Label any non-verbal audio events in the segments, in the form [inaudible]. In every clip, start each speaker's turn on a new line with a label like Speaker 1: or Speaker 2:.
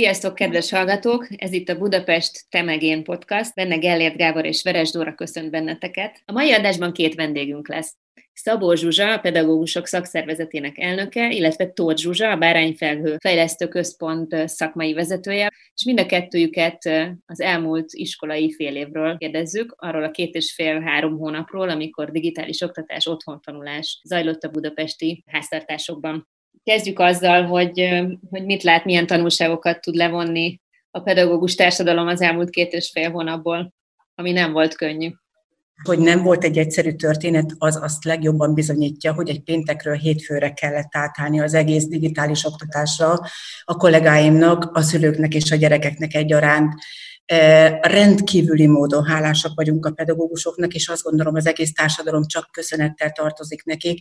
Speaker 1: Sziasztok, kedves hallgatók! Ez itt a Budapest Te meg én podcast. Benne Gellért Gábor és Veres Dóra köszönt benneteket. A mai adásban két vendégünk lesz. Szabó Zsuzsa, a pedagógusok szakszervezetének elnöke, illetve Tóth Zsuzsa, a Bárányfelhő Fejlesztő Központ szakmai vezetője, és mind a kettőjüket az elmúlt iskolai fél évről kérdezzük, arról a két és fél-három hónapról, amikor digitális oktatás, otthontanulás zajlott a budapesti háztartásokban. Kezdjük azzal, hogy, hogy mit lát, milyen tanulságokat tud levonni a pedagógus társadalom az elmúlt két és fél hónapból, ami nem volt könnyű
Speaker 2: hogy nem volt egy egyszerű történet, az azt legjobban bizonyítja, hogy egy péntekről hétfőre kellett átállni az egész digitális oktatásra a kollégáimnak, a szülőknek és a gyerekeknek egyaránt. Rendkívüli módon hálásak vagyunk a pedagógusoknak, és azt gondolom az egész társadalom csak köszönettel tartozik nekik,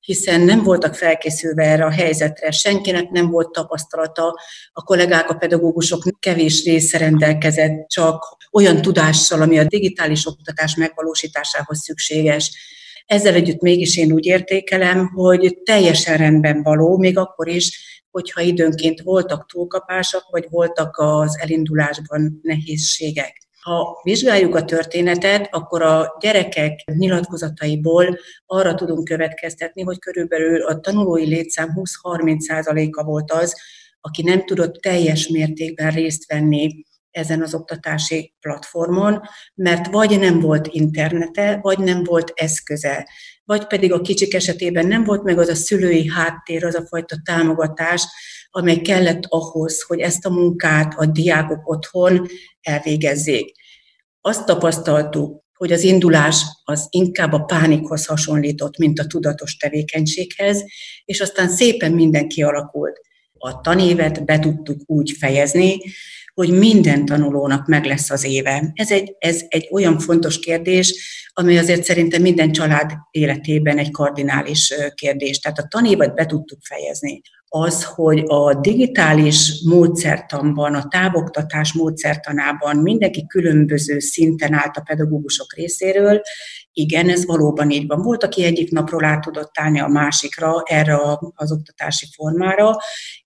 Speaker 2: hiszen nem voltak felkészülve erre a helyzetre, senkinek nem volt tapasztalata, a kollégák, a pedagógusok kevés része rendelkezett csak olyan tudással, ami a digitális oktatás megvalósításához szükséges. Ezzel együtt mégis én úgy értékelem, hogy teljesen rendben való, még akkor is, hogyha időnként voltak túlkapások, vagy voltak az elindulásban nehézségek. Ha vizsgáljuk a történetet, akkor a gyerekek nyilatkozataiból arra tudunk következtetni, hogy körülbelül a tanulói létszám 20-30%-a volt az, aki nem tudott teljes mértékben részt venni ezen az oktatási platformon, mert vagy nem volt internete, vagy nem volt eszköze, vagy pedig a kicsik esetében nem volt meg az a szülői háttér, az a fajta támogatás, amely kellett ahhoz, hogy ezt a munkát a diákok otthon elvégezzék. Azt tapasztaltuk, hogy az indulás az inkább a pánikhoz hasonlított, mint a tudatos tevékenységhez, és aztán szépen minden kialakult. A tanévet be tudtuk úgy fejezni, hogy minden tanulónak meg lesz az éve. Ez egy, ez egy olyan fontos kérdés, ami azért szerintem minden család életében egy kardinális kérdés. Tehát a tanévet be tudtuk fejezni az, hogy a digitális módszertanban, a távoktatás módszertanában mindenki különböző szinten állt a pedagógusok részéről, igen, ez valóban így van. Volt, aki egyik napról át tudott állni a másikra, erre az oktatási formára,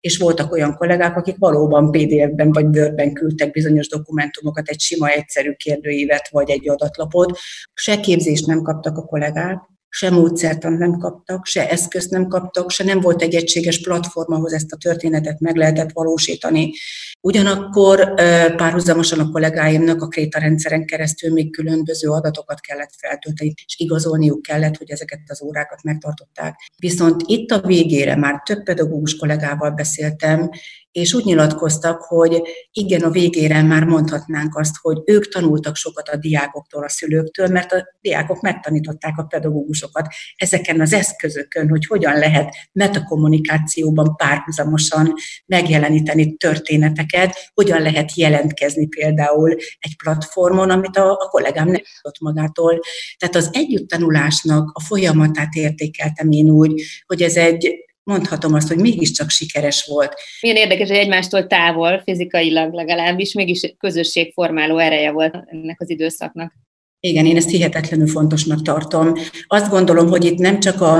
Speaker 2: és voltak olyan kollégák, akik valóban PDF-ben vagy Word-ben küldtek bizonyos dokumentumokat, egy sima, egyszerű kérdőívet vagy egy adatlapot. Se képzést nem kaptak a kollégák, se módszertan nem kaptak, se eszközt nem kaptak, se nem volt egy egységes platform, ahhoz ezt a történetet meg lehetett valósítani. Ugyanakkor párhuzamosan a kollégáimnak a Kréta rendszeren keresztül még különböző adatokat kellett feltölteni, és igazolniuk kellett, hogy ezeket az órákat megtartották. Viszont itt a végére már több pedagógus kollégával beszéltem, és úgy nyilatkoztak, hogy igen, a végére már mondhatnánk azt, hogy ők tanultak sokat a diákoktól, a szülőktől, mert a diákok megtanították a pedagógusokat ezeken az eszközökön, hogy hogyan lehet metakommunikációban párhuzamosan megjeleníteni történeteket, hogyan lehet jelentkezni például egy platformon, amit a, a kollégám nem tudott magától. Tehát az együttanulásnak a folyamatát értékeltem én úgy, hogy ez egy mondhatom azt, hogy mégiscsak sikeres volt.
Speaker 1: Milyen érdekes, hogy egymástól távol, fizikailag legalábbis, mégis közösségformáló ereje volt ennek az időszaknak.
Speaker 2: Igen, én ezt hihetetlenül fontosnak tartom. Azt gondolom, hogy itt nem csak a,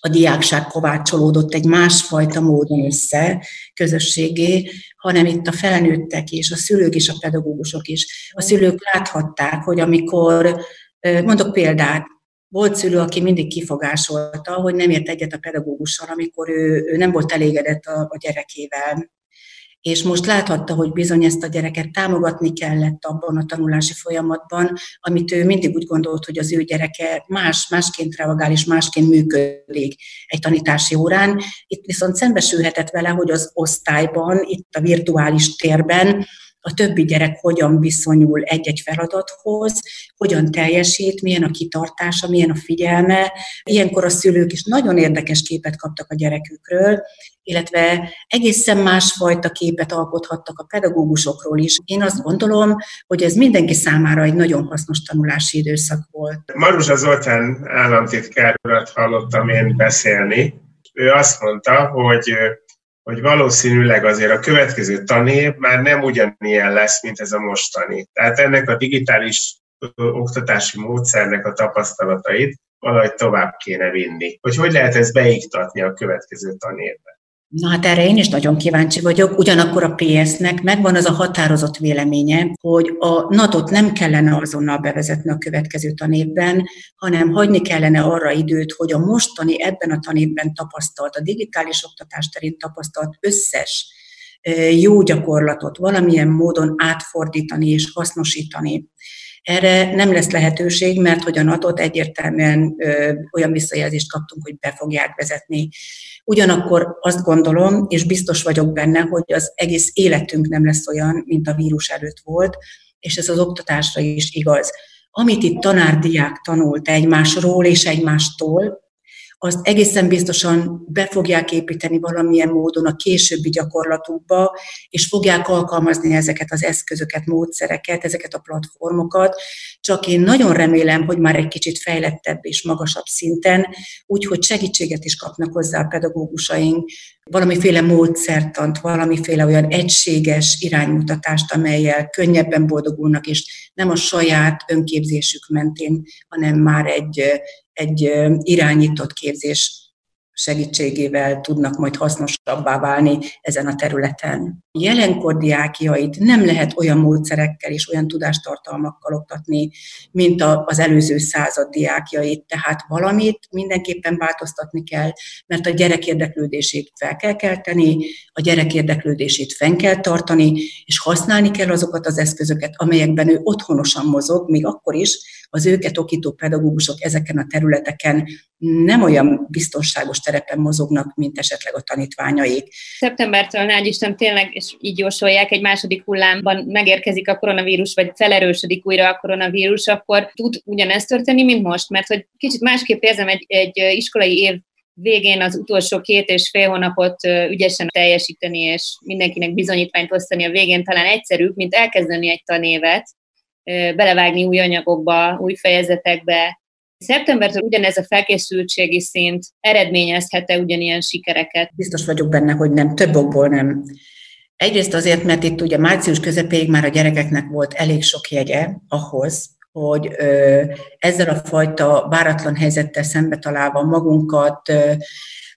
Speaker 2: a diákság kovácsolódott egy másfajta módon össze közösségé, hanem itt a felnőttek és a szülők és a pedagógusok is. A szülők láthatták, hogy amikor, mondok példát, volt szülő, aki mindig kifogásolta, hogy nem ért egyet a pedagógussal, amikor ő, ő nem volt elégedett a, a gyerekével. És most láthatta, hogy bizony ezt a gyereket támogatni kellett abban a tanulási folyamatban, amit ő mindig úgy gondolt, hogy az ő gyereke más, másként reagál és másként működik egy tanítási órán. Itt viszont szembesülhetett vele, hogy az osztályban, itt a virtuális térben a többi gyerek hogyan viszonyul egy-egy feladathoz, hogyan teljesít, milyen a kitartása, milyen a figyelme. Ilyenkor a szülők is nagyon érdekes képet kaptak a gyerekükről, illetve egészen másfajta képet alkothattak a pedagógusokról is. Én azt gondolom, hogy ez mindenki számára egy nagyon hasznos tanulási időszak volt.
Speaker 3: Maruzsa Zoltán államtitkár urat hallottam én beszélni. Ő azt mondta, hogy hogy valószínűleg azért a következő tanév már nem ugyanilyen lesz, mint ez a mostani. Tehát ennek a digitális oktatási módszernek a tapasztalatait valahogy tovább kéne vinni. Hogy hogy lehet ezt beiktatni a következő tanévben?
Speaker 2: Na hát erre én is nagyon kíváncsi vagyok, ugyanakkor a PS-nek megvan az a határozott véleménye, hogy a NAT-ot nem kellene azonnal bevezetni a következő tanévben, hanem hagyni kellene arra időt, hogy a mostani ebben a tanévben tapasztalt, a digitális oktatás terén tapasztalt összes jó gyakorlatot valamilyen módon átfordítani és hasznosítani. Erre nem lesz lehetőség, mert hogy a nato egyértelműen ö, olyan visszajelzést kaptunk, hogy be fogják vezetni. Ugyanakkor azt gondolom, és biztos vagyok benne, hogy az egész életünk nem lesz olyan, mint a vírus előtt volt, és ez az oktatásra is igaz. Amit itt tanárdiák tanult egymásról és egymástól, azt egészen biztosan be fogják építeni valamilyen módon a későbbi gyakorlatukba, és fogják alkalmazni ezeket az eszközöket, módszereket, ezeket a platformokat. Csak én nagyon remélem, hogy már egy kicsit fejlettebb és magasabb szinten, úgyhogy segítséget is kapnak hozzá a pedagógusaink, valamiféle módszertant, valamiféle olyan egységes iránymutatást, amelyel könnyebben boldogulnak, és nem a saját önképzésük mentén, hanem már egy egy irányított képzés segítségével tudnak majd hasznosabbá válni ezen a területen. Jelenkor diákjait nem lehet olyan módszerekkel és olyan tudástartalmakkal oktatni, mint az előző század diákjait, tehát valamit mindenképpen változtatni kell, mert a gyerek érdeklődését fel kell kelteni, a gyerek érdeklődését fenn kell tartani, és használni kell azokat az eszközöket, amelyekben ő otthonosan mozog, még akkor is, az őket okító pedagógusok ezeken a területeken nem olyan biztonságos terepen mozognak, mint esetleg a tanítványaik.
Speaker 1: Szeptembertől Nagy Isten tényleg, és így jósolják, egy második hullámban megérkezik a koronavírus, vagy felerősödik újra a koronavírus, akkor tud ugyanezt történni, mint most? Mert hogy kicsit másképp érzem egy, egy iskolai év végén az utolsó két és fél hónapot ügyesen teljesíteni, és mindenkinek bizonyítványt osztani a végén talán egyszerűbb, mint elkezdeni egy tanévet, belevágni új anyagokba, új fejezetekbe. Szeptembertől ugyanez a felkészültségi szint eredményezhet-e ugyanilyen sikereket?
Speaker 2: Biztos vagyok benne, hogy nem, több okból nem. Egyrészt azért, mert itt ugye március közepéig már a gyerekeknek volt elég sok jegye ahhoz, hogy ö, ezzel a fajta váratlan helyzettel szembe találva magunkat, ö,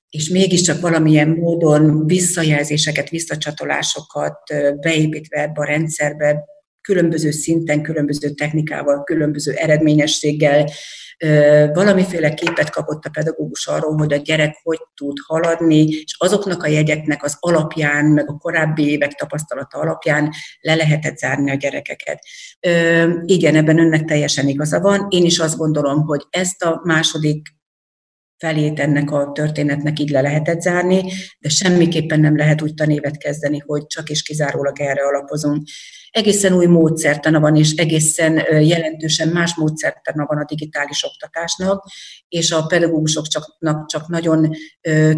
Speaker 2: és mégiscsak valamilyen módon visszajelzéseket, visszacsatolásokat beépítve ebbe a rendszerbe, különböző szinten, különböző technikával, különböző eredményességgel valamiféle képet kapott a pedagógus arról, hogy a gyerek hogy tud haladni, és azoknak a jegyeknek az alapján, meg a korábbi évek tapasztalata alapján le lehetett zárni a gyerekeket. Igen, ebben önnek teljesen igaza van. Én is azt gondolom, hogy ezt a második felét ennek a történetnek így le lehetett zárni, de semmiképpen nem lehet úgy tanévet kezdeni, hogy csak és kizárólag erre alapozunk egészen új módszertana van, és egészen jelentősen más módszertana van a digitális oktatásnak, és a pedagógusoknak csak nagyon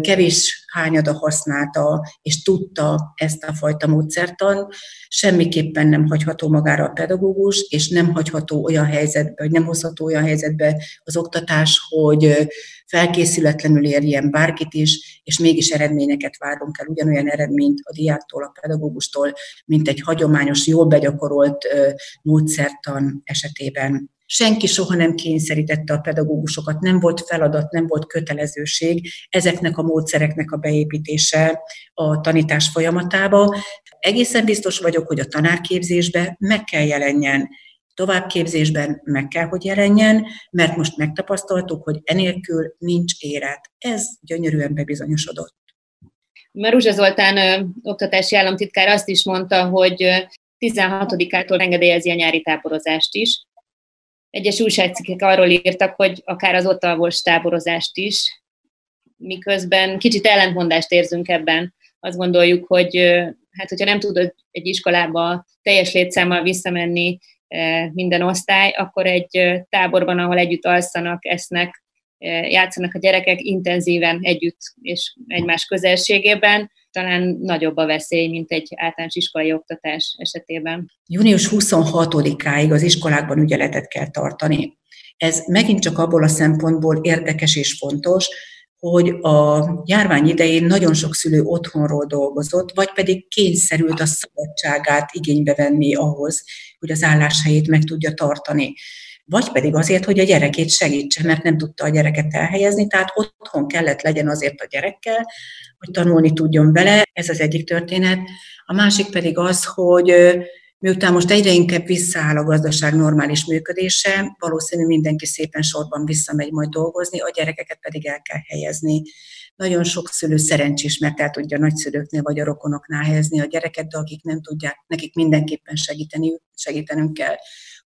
Speaker 2: kevés hányada használta és tudta ezt a fajta módszertan. Semmiképpen nem hagyható magára a pedagógus, és nem hagyható olyan helyzetbe, vagy nem hozható olyan helyzetbe az oktatás, hogy felkészületlenül érjen bárkit is, és mégis eredményeket várunk el, ugyanolyan eredményt a diáktól, a pedagógustól, mint egy hagyományos, jól begyakorolt módszertan esetében. Senki soha nem kényszerítette a pedagógusokat, nem volt feladat, nem volt kötelezőség ezeknek a módszereknek a beépítése a tanítás folyamatába. Egészen biztos vagyok, hogy a tanárképzésbe meg kell jelenjen továbbképzésben meg kell, hogy jelenjen, mert most megtapasztaltuk, hogy enélkül nincs élet. Ez gyönyörűen bebizonyosodott.
Speaker 1: Maruzsa Zoltán ö, oktatási államtitkár azt is mondta, hogy 16-ától engedélyezi a nyári táborozást is. Egyes újságcikkek arról írtak, hogy akár az ott alvos táborozást is, miközben kicsit ellentmondást érzünk ebben. Azt gondoljuk, hogy hát hogyha nem tud egy iskolába teljes létszámmal visszamenni minden osztály, akkor egy táborban, ahol együtt alszanak, esznek, játszanak a gyerekek intenzíven együtt és egymás közelségében, talán nagyobb a veszély, mint egy általános iskolai oktatás esetében.
Speaker 2: Június 26-áig az iskolákban ügyeletet kell tartani. Ez megint csak abból a szempontból érdekes és fontos, hogy a járvány idején nagyon sok szülő otthonról dolgozott, vagy pedig kényszerült a szabadságát igénybe venni ahhoz, hogy az álláshelyét meg tudja tartani. Vagy pedig azért, hogy a gyerekét segítse, mert nem tudta a gyereket elhelyezni, tehát otthon kellett legyen azért a gyerekkel, hogy tanulni tudjon vele. Ez az egyik történet. A másik pedig az, hogy Miután most egyre inkább visszaáll a gazdaság normális működése, valószínű mindenki szépen sorban visszamegy majd dolgozni, a gyerekeket pedig el kell helyezni. Nagyon sok szülő szerencsés, mert el tudja a nagyszülőknél vagy a rokonoknál helyezni a gyereket, de akik nem tudják, nekik mindenképpen segíteni, segítenünk kell.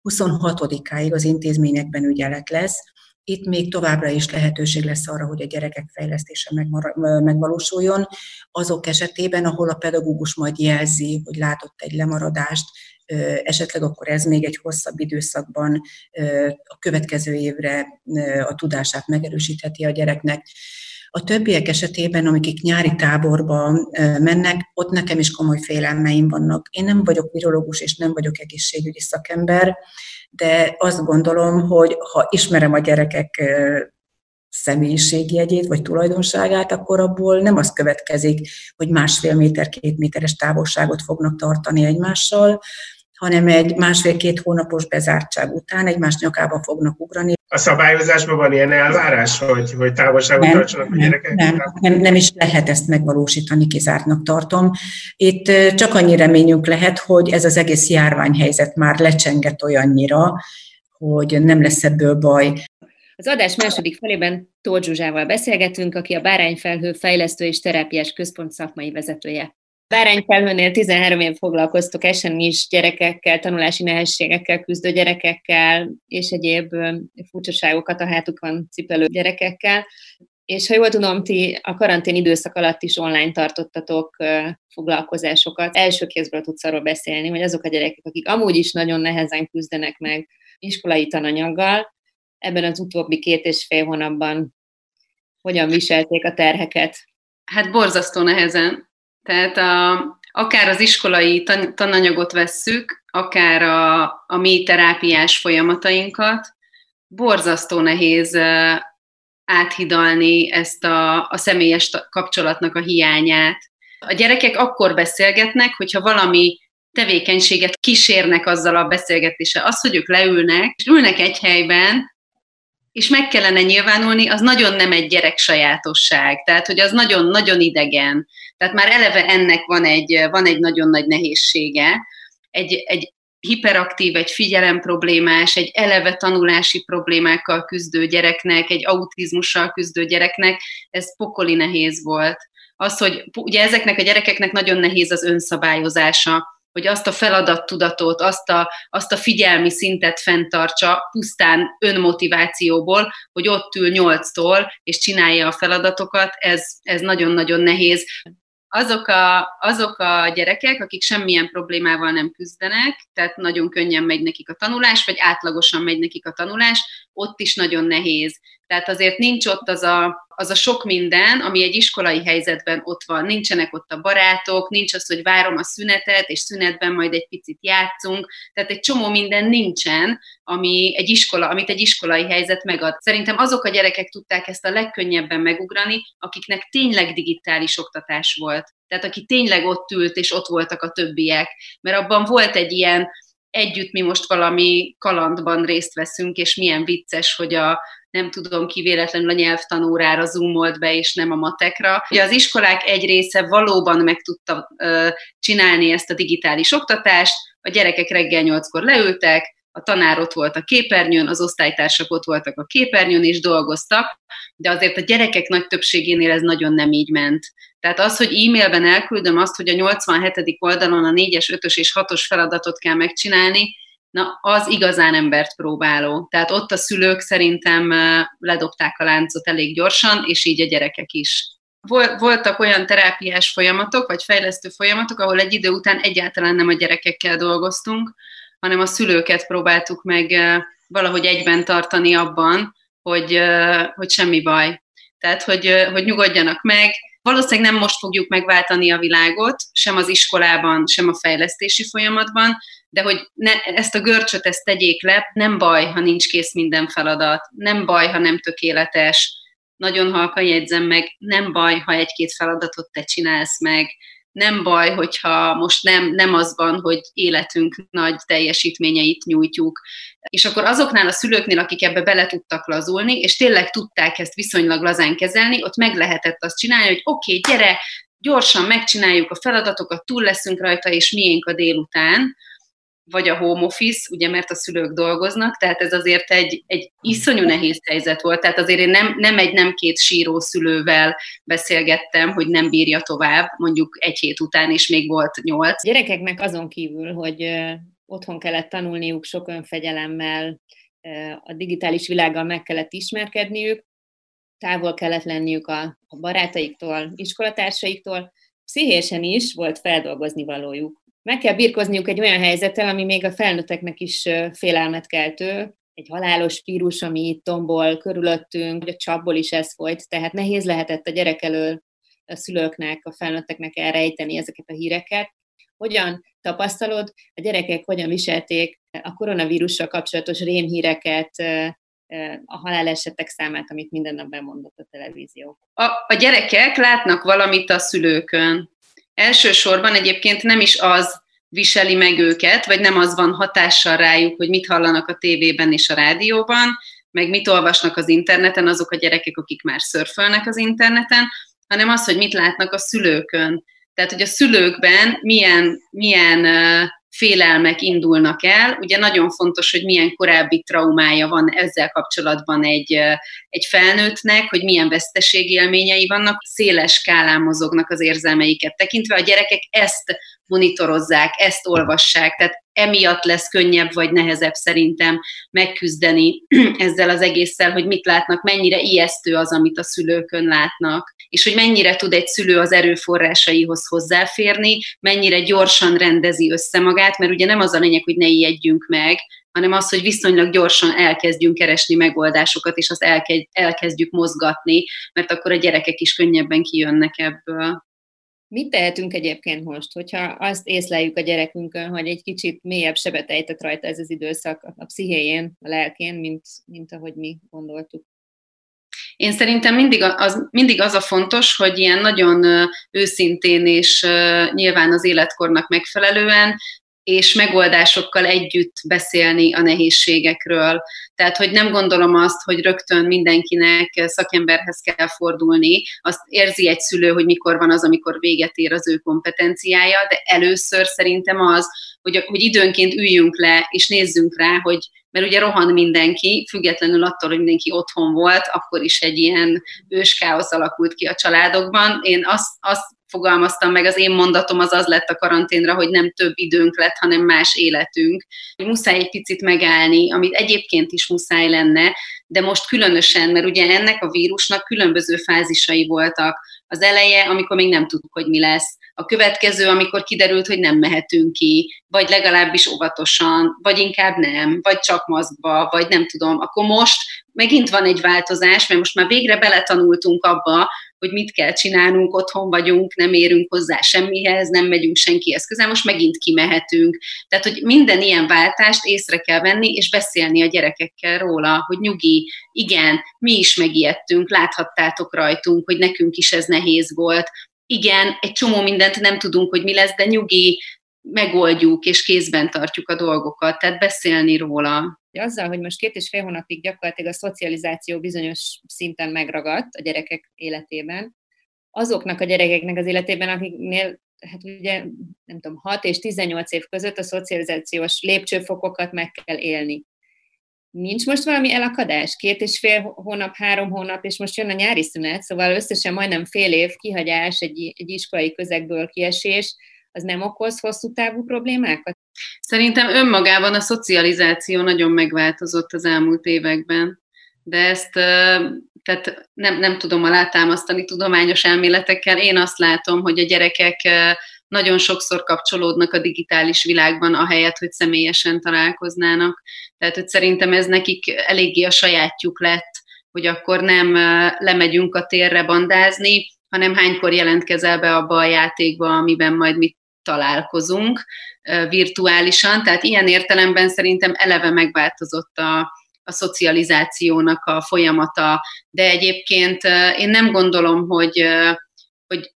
Speaker 2: 26-áig az intézményekben ügyelet lesz, itt még továbbra is lehetőség lesz arra, hogy a gyerekek fejlesztése megvalósuljon. Azok esetében, ahol a pedagógus majd jelzi, hogy látott egy lemaradást, esetleg akkor ez még egy hosszabb időszakban a következő évre a tudását megerősítheti a gyereknek. A többiek esetében, amik nyári táborba mennek, ott nekem is komoly félelmeim vannak. Én nem vagyok virológus és nem vagyok egészségügyi szakember, de azt gondolom, hogy ha ismerem a gyerekek személyiségjegyét vagy tulajdonságát, akkor abból nem az következik, hogy másfél méter, két méteres távolságot fognak tartani egymással, hanem egy másfél-két hónapos bezártság után egymás nyakába fognak ugrani.
Speaker 3: A szabályozásban van ilyen elvárás, hogy, hogy távolságot nem, tartsanak a gyerekek?
Speaker 2: Nem, nem, nem is lehet ezt megvalósítani, kizártnak tartom. Itt csak annyi reményünk lehet, hogy ez az egész járványhelyzet már lecsenget olyannyira, hogy nem lesz ebből baj.
Speaker 1: Az adás második felében Tóth Zsuzsával beszélgetünk, aki a Bárányfelhő Fejlesztő és Terápiás Központ szakmai vezetője. Bárányfelhőnél 13 év foglalkoztok esen is gyerekekkel, tanulási nehézségekkel küzdő gyerekekkel, és egyéb furcsaságokat a hátukon cipelő gyerekekkel. És ha jól tudom, ti a karantén időszak alatt is online tartottatok foglalkozásokat. Első kézből tudsz arról beszélni, hogy azok a gyerekek, akik amúgy is nagyon nehezen küzdenek meg iskolai tananyaggal, ebben az utóbbi két és fél hónapban hogyan viselték a terheket?
Speaker 4: Hát borzasztó nehezen. Tehát a, akár az iskolai tan, tananyagot vesszük, akár a, a mi terápiás folyamatainkat, borzasztó nehéz áthidalni ezt a, a személyes kapcsolatnak a hiányát. A gyerekek akkor beszélgetnek, hogyha valami tevékenységet kísérnek azzal a beszélgetéssel. Az, hogy ők leülnek, és ülnek egy helyben, és meg kellene nyilvánulni, az nagyon nem egy gyerek sajátosság. Tehát, hogy az nagyon-nagyon idegen. Tehát már eleve ennek van egy, van egy nagyon nagy nehézsége. Egy, egy hiperaktív, egy figyelem problémás, egy eleve tanulási problémákkal küzdő gyereknek, egy autizmussal küzdő gyereknek, ez pokoli nehéz volt. Az, hogy ugye ezeknek a gyerekeknek nagyon nehéz az önszabályozása, hogy azt a feladattudatot, azt a, azt a figyelmi szintet fenntartsa pusztán önmotivációból, hogy ott ül nyolctól, és csinálja a feladatokat, ez, ez nagyon-nagyon nehéz azok a, azok a gyerekek, akik semmilyen problémával nem küzdenek, tehát nagyon könnyen megy nekik a tanulás, vagy átlagosan megy nekik a tanulás, ott is nagyon nehéz. Tehát azért nincs ott az a, az a sok minden, ami egy iskolai helyzetben ott van. Nincsenek ott a barátok, nincs az, hogy várom a szünetet, és szünetben majd egy picit játszunk. Tehát egy csomó minden nincsen, ami egy iskola, amit egy iskolai helyzet megad. Szerintem azok a gyerekek tudták ezt a legkönnyebben megugrani, akiknek tényleg digitális oktatás volt. Tehát aki tényleg ott ült, és ott voltak a többiek. Mert abban volt egy ilyen, együtt mi most valami kalandban részt veszünk, és milyen vicces, hogy a, nem tudom ki véletlenül a nyelvtanórára zoomolt be, és nem a matekra. Ugye az iskolák egy része valóban meg tudta csinálni ezt a digitális oktatást, a gyerekek reggel nyolckor leültek, a tanár ott volt a képernyőn, az osztálytársak ott voltak a képernyőn, és dolgoztak, de azért a gyerekek nagy többségénél ez nagyon nem így ment. Tehát az, hogy e-mailben elküldöm azt, hogy a 87. oldalon a 4-es, 5-ös és 6-os feladatot kell megcsinálni, na az igazán embert próbáló. Tehát ott a szülők szerintem ledobták a láncot elég gyorsan, és így a gyerekek is. voltak olyan terápiás folyamatok, vagy fejlesztő folyamatok, ahol egy idő után egyáltalán nem a gyerekekkel dolgoztunk, hanem a szülőket próbáltuk meg valahogy egyben tartani abban, hogy, hogy semmi baj. Tehát, hogy, hogy nyugodjanak meg. Valószínűleg nem most fogjuk megváltani a világot, sem az iskolában, sem a fejlesztési folyamatban, de hogy ne, ezt a görcsöt ezt tegyék le, nem baj, ha nincs kész minden feladat, nem baj, ha nem tökéletes, nagyon halkan jegyzem meg, nem baj, ha egy-két feladatot te csinálsz meg, nem baj, hogyha most nem, nem az van, hogy életünk nagy teljesítményeit nyújtjuk. És akkor azoknál a szülőknél, akik ebbe bele tudtak lazulni, és tényleg tudták ezt viszonylag lazán kezelni, ott meg lehetett azt csinálni, hogy oké, okay, gyere, gyorsan megcsináljuk a feladatokat, túl leszünk rajta, és miénk a délután, vagy a home office, ugye mert a szülők dolgoznak, tehát ez azért egy, egy iszonyú nehéz helyzet volt, tehát azért én nem, nem egy, nem két síró szülővel beszélgettem, hogy nem bírja tovább, mondjuk egy hét után, és még volt nyolc. A
Speaker 1: gyerekeknek azon kívül, hogy otthon kellett tanulniuk sok önfegyelemmel, a digitális világgal meg kellett ismerkedniük, távol kellett lenniük a, barátaiktól, iskolatársaiktól, pszichésen is volt feldolgozni valójuk meg kell birkozniuk egy olyan helyzettel, ami még a felnőtteknek is félelmet keltő, egy halálos vírus, ami itt tombol körülöttünk, a csapból is ez folyt, tehát nehéz lehetett a gyerek elől a szülőknek, a felnőtteknek elrejteni ezeket a híreket. Hogyan tapasztalod, a gyerekek hogyan viselték a koronavírussal kapcsolatos rémhíreket, a halálesetek számát, amit minden nap bemondott a televízió.
Speaker 4: A, a gyerekek látnak valamit a szülőkön. Elsősorban egyébként nem is az viseli meg őket, vagy nem az van hatással rájuk, hogy mit hallanak a tévében és a rádióban, meg mit olvasnak az interneten azok a gyerekek, akik már szörfölnek az interneten, hanem az, hogy mit látnak a szülőkön. Tehát, hogy a szülőkben milyen, milyen félelmek indulnak el. Ugye nagyon fontos, hogy milyen korábbi traumája van ezzel kapcsolatban egy, egy felnőttnek, hogy milyen veszteségélményei vannak, széles skálán mozognak az érzelmeiket tekintve. A gyerekek ezt monitorozzák, ezt olvassák, tehát emiatt lesz könnyebb vagy nehezebb szerintem megküzdeni [clears throat] ezzel az egésszel, hogy mit látnak, mennyire ijesztő az, amit a szülőkön látnak, és hogy mennyire tud egy szülő az erőforrásaihoz hozzáférni, mennyire gyorsan rendezi össze magát, mert ugye nem az a lényeg, hogy ne ijedjünk meg, hanem az, hogy viszonylag gyorsan elkezdjünk keresni megoldásokat, és azt elkezdjük mozgatni, mert akkor a gyerekek is könnyebben kijönnek ebből.
Speaker 1: Mit tehetünk egyébként most, hogyha azt észleljük a gyerekünkön, hogy egy kicsit mélyebb sebet ejtett rajta ez az időszak a pszichéjén, a lelkén, mint, mint ahogy mi gondoltuk?
Speaker 4: Én szerintem mindig az, mindig az a fontos, hogy ilyen nagyon őszintén és nyilván az életkornak megfelelően és megoldásokkal együtt beszélni a nehézségekről. Tehát, hogy nem gondolom azt, hogy rögtön mindenkinek szakemberhez kell fordulni, azt érzi egy szülő, hogy mikor van az, amikor véget ér az ő kompetenciája, de először szerintem az, hogy, hogy időnként üljünk le, és nézzünk rá, hogy mert ugye rohan mindenki, függetlenül attól, hogy mindenki otthon volt, akkor is egy ilyen őskáosz alakult ki a családokban. Én azt, azt fogalmaztam meg, az én mondatom az az lett a karanténra, hogy nem több időnk lett, hanem más életünk. Muszáj egy picit megállni, amit egyébként is muszáj lenne, de most különösen, mert ugye ennek a vírusnak különböző fázisai voltak. Az eleje, amikor még nem tudtuk, hogy mi lesz. A következő, amikor kiderült, hogy nem mehetünk ki, vagy legalábbis óvatosan, vagy inkább nem, vagy csak maszkba, vagy nem tudom. Akkor most megint van egy változás, mert most már végre beletanultunk abba, hogy mit kell csinálnunk, otthon vagyunk, nem érünk hozzá semmihez, nem megyünk senkihez közel, most megint kimehetünk. Tehát, hogy minden ilyen váltást észre kell venni, és beszélni a gyerekekkel róla, hogy nyugi, igen, mi is megijedtünk, láthattátok rajtunk, hogy nekünk is ez nehéz volt, igen, egy csomó mindent nem tudunk, hogy mi lesz, de nyugi, megoldjuk és kézben tartjuk a dolgokat, tehát beszélni róla.
Speaker 1: Azzal, hogy most két és fél hónapig gyakorlatilag a szocializáció bizonyos szinten megragadt a gyerekek életében, azoknak a gyerekeknek az életében, akiknél hát ugye, nem tudom, 6 és 18 év között a szocializációs lépcsőfokokat meg kell élni. Nincs most valami elakadás? Két és fél hónap, három hónap, és most jön a nyári szünet, szóval összesen majdnem fél év kihagyás, egy, egy iskolai közegből kiesés, az nem okoz hosszú távú problémákat?
Speaker 4: Szerintem önmagában a szocializáció nagyon megváltozott az elmúlt években, de ezt tehát nem, nem tudom alátámasztani tudományos elméletekkel. Én azt látom, hogy a gyerekek nagyon sokszor kapcsolódnak a digitális világban, ahelyett, hogy személyesen találkoznának. Tehát, hogy szerintem ez nekik eléggé a sajátjuk lett, hogy akkor nem lemegyünk a térre bandázni, hanem hánykor jelentkezel be abba a játékba, amiben majd mi találkozunk virtuálisan. Tehát ilyen értelemben szerintem eleve megváltozott a, a szocializációnak a folyamata, de egyébként én nem gondolom, hogy, hogy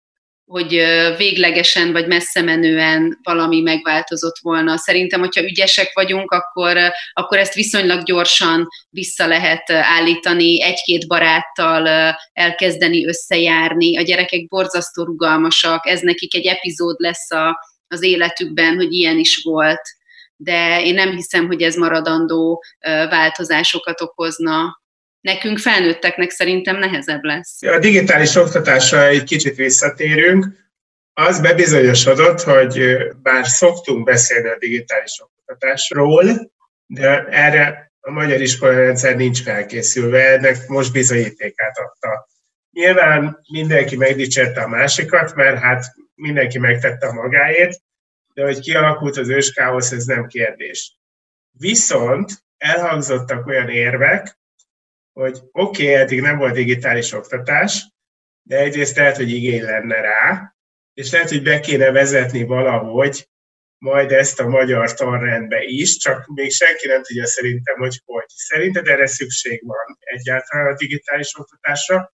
Speaker 4: hogy véglegesen vagy messze menően valami megváltozott volna. Szerintem, hogyha ügyesek vagyunk, akkor, akkor ezt viszonylag gyorsan vissza lehet állítani, egy-két baráttal elkezdeni összejárni. A gyerekek borzasztó rugalmasak, ez nekik egy epizód lesz a, az életükben, hogy ilyen is volt. De én nem hiszem, hogy ez maradandó változásokat okozna nekünk felnőtteknek szerintem nehezebb lesz.
Speaker 3: A digitális oktatásra egy kicsit visszatérünk. Az bebizonyosodott, hogy bár szoktunk beszélni a digitális oktatásról, de erre a magyar iskolarendszer nincs felkészülve, ennek most bizonyítékát adta. Nyilván mindenki megdicsérte a másikat, mert hát mindenki megtette a magáét, de hogy kialakult az őskáosz, ez nem kérdés. Viszont elhangzottak olyan érvek, hogy oké, okay, eddig nem volt digitális oktatás, de egyrészt lehet, hogy igény lenne rá, és lehet, hogy be kéne vezetni valahogy majd ezt a magyar tanrendbe is, csak még senki nem tudja szerintem, hogy hogy. Szerinted erre szükség van egyáltalán a digitális oktatásra,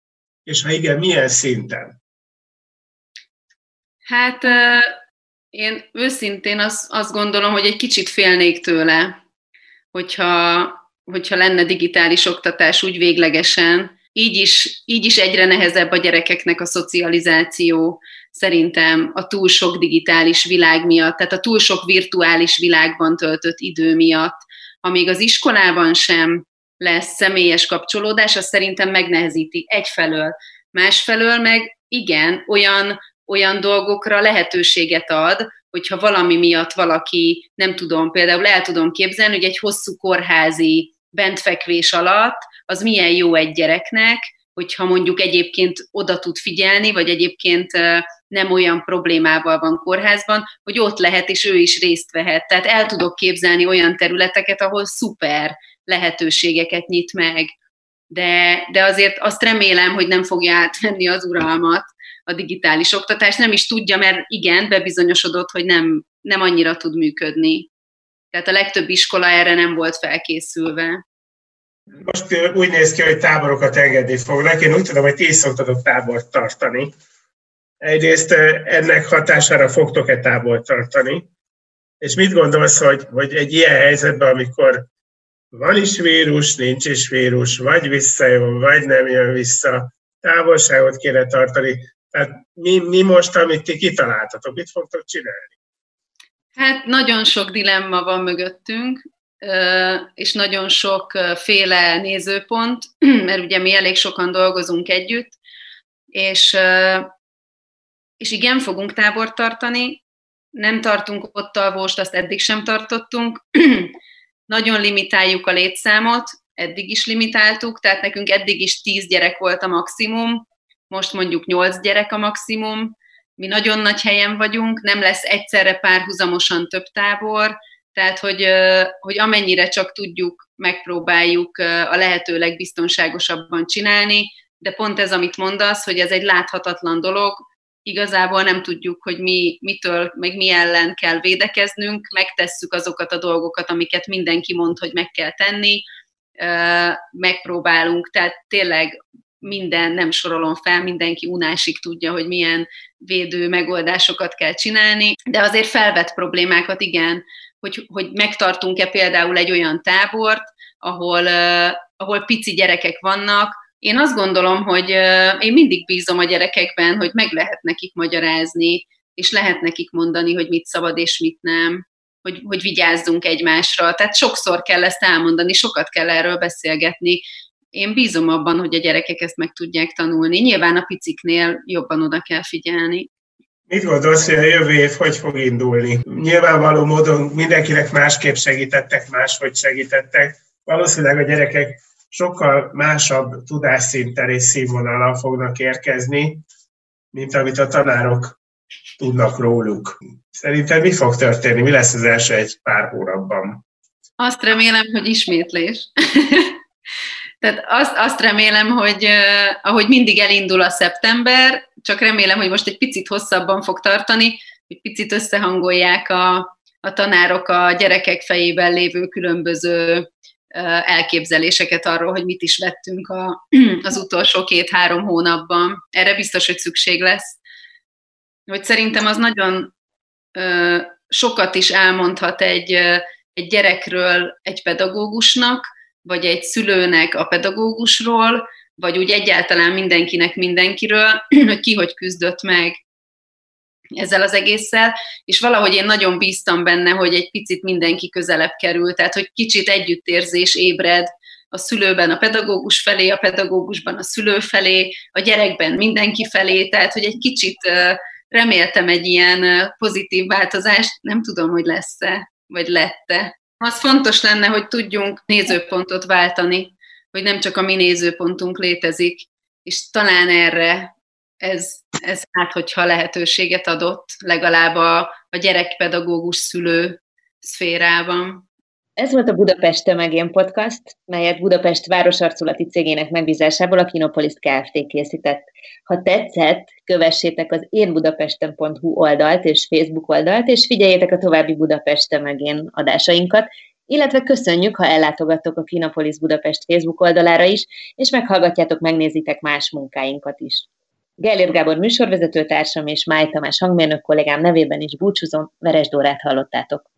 Speaker 3: és ha igen, milyen szinten?
Speaker 4: Hát én őszintén azt, azt gondolom, hogy egy kicsit félnék tőle, hogyha hogyha lenne digitális oktatás úgy véglegesen, így is, így is egyre nehezebb a gyerekeknek a szocializáció, szerintem a túl sok digitális világ miatt, tehát a túl sok virtuális világban töltött idő miatt. Amíg az iskolában sem lesz személyes kapcsolódás, az szerintem megnehezíti egyfelől. Másfelől meg igen, olyan, olyan dolgokra lehetőséget ad, hogyha valami miatt valaki, nem tudom, például el tudom képzelni, hogy egy hosszú kórházi bentfekvés alatt, az milyen jó egy gyereknek, hogyha mondjuk egyébként oda tud figyelni, vagy egyébként nem olyan problémával van kórházban, hogy ott lehet, és ő is részt vehet. Tehát el tudok képzelni olyan területeket, ahol szuper lehetőségeket nyit meg. De, de azért azt remélem, hogy nem fogja átvenni az uralmat a digitális oktatás. Nem is tudja, mert igen, bebizonyosodott, hogy nem, nem annyira tud működni. Tehát a legtöbb iskola erre nem volt felkészülve.
Speaker 3: Most úgy néz ki, hogy táborokat engedni fognak. Én úgy tudom, hogy ti szoktatok tábort tartani. Egyrészt ennek hatására fogtok-e tábort tartani? És mit gondolsz, hogy, hogy egy ilyen helyzetben, amikor van is vírus, nincs is vírus, vagy visszajön, vagy nem jön vissza, távolságot kéne tartani. Tehát mi, mi most, amit ti kitaláltatok, mit fogtok csinálni?
Speaker 4: Hát nagyon sok dilemma van mögöttünk, és nagyon sok féle nézőpont, [clears throat] mert ugye mi elég sokan dolgozunk együtt, és, és igen, fogunk tábort tartani, nem tartunk ott alvóst, azt eddig sem tartottunk, [clears throat] nagyon limitáljuk a létszámot, eddig is limitáltuk, tehát nekünk eddig is 10 gyerek volt a maximum, most mondjuk 8 gyerek a maximum, mi nagyon nagy helyen vagyunk, nem lesz egyszerre párhuzamosan több tábor, tehát hogy, hogy amennyire csak tudjuk, megpróbáljuk a lehető legbiztonságosabban csinálni, de pont ez, amit mondasz, hogy ez egy láthatatlan dolog, igazából nem tudjuk, hogy mi, mitől, meg mi ellen kell védekeznünk, megtesszük azokat a dolgokat, amiket mindenki mond, hogy meg kell tenni, megpróbálunk, tehát tényleg minden, nem sorolom fel, mindenki unásig tudja, hogy milyen védő megoldásokat kell csinálni, de azért felvet problémákat, igen, hogy, hogy megtartunk-e például egy olyan tábort, ahol, ahol pici gyerekek vannak. Én azt gondolom, hogy én mindig bízom a gyerekekben, hogy meg lehet nekik magyarázni, és lehet nekik mondani, hogy mit szabad és mit nem, hogy, hogy vigyázzunk egymásra. Tehát sokszor kell ezt elmondani, sokat kell erről beszélgetni, én bízom abban, hogy a gyerekek ezt meg tudják tanulni. Nyilván a piciknél jobban oda kell figyelni.
Speaker 3: Mit gondolsz, hogy a jövő év hogy fog indulni? Nyilvánvaló módon mindenkinek másképp segítettek, máshogy segítettek. Valószínűleg a gyerekek sokkal másabb tudásszinten és színvonalal fognak érkezni, mint amit a tanárok tudnak róluk. Szerinted mi fog történni? Mi lesz az első egy pár hónapban?
Speaker 4: Azt remélem, hogy ismétlés. [laughs] Tehát azt, azt remélem, hogy uh, ahogy mindig elindul a szeptember, csak remélem, hogy most egy picit hosszabban fog tartani, hogy picit összehangolják a, a tanárok a gyerekek fejében lévő különböző elképzeléseket arról, hogy mit is vettünk a, [clears throat] az utolsó két-három hónapban. Erre biztos, hogy szükség lesz. Hogy szerintem az nagyon sokat is elmondhat egy, egy gyerekről egy pedagógusnak, vagy egy szülőnek a pedagógusról, vagy úgy egyáltalán mindenkinek mindenkiről, [clears throat] hogy ki hogy küzdött meg ezzel az egésszel, és valahogy én nagyon bíztam benne, hogy egy picit mindenki közelebb kerül, tehát hogy kicsit együttérzés ébred a szülőben a pedagógus felé, a pedagógusban a szülő felé, a gyerekben mindenki felé, tehát hogy egy kicsit reméltem egy ilyen pozitív változást, nem tudom, hogy lesz-e, vagy lette. Az fontos lenne, hogy tudjunk nézőpontot váltani, hogy nem csak a mi nézőpontunk létezik, és talán erre ez, ez hát, hogyha lehetőséget adott, legalább a, a gyerekpedagógus szülő szférában.
Speaker 1: Ez volt a Budapest Tömegén Podcast, melyet Budapest városarculati cégének megbízásából a Kinopolis Kft. készített. Ha tetszett, kövessétek az énbudapesten.hu oldalt és Facebook oldalt, és figyeljétek a további Budapest Tömegén adásainkat, illetve köszönjük, ha ellátogattok a Kinopolis Budapest Facebook oldalára is, és meghallgatjátok, megnézitek más munkáinkat is. Gellért Gábor műsorvezetőtársam és Máj Tamás hangmérnök kollégám nevében is búcsúzom, Veres Dórát hallottátok.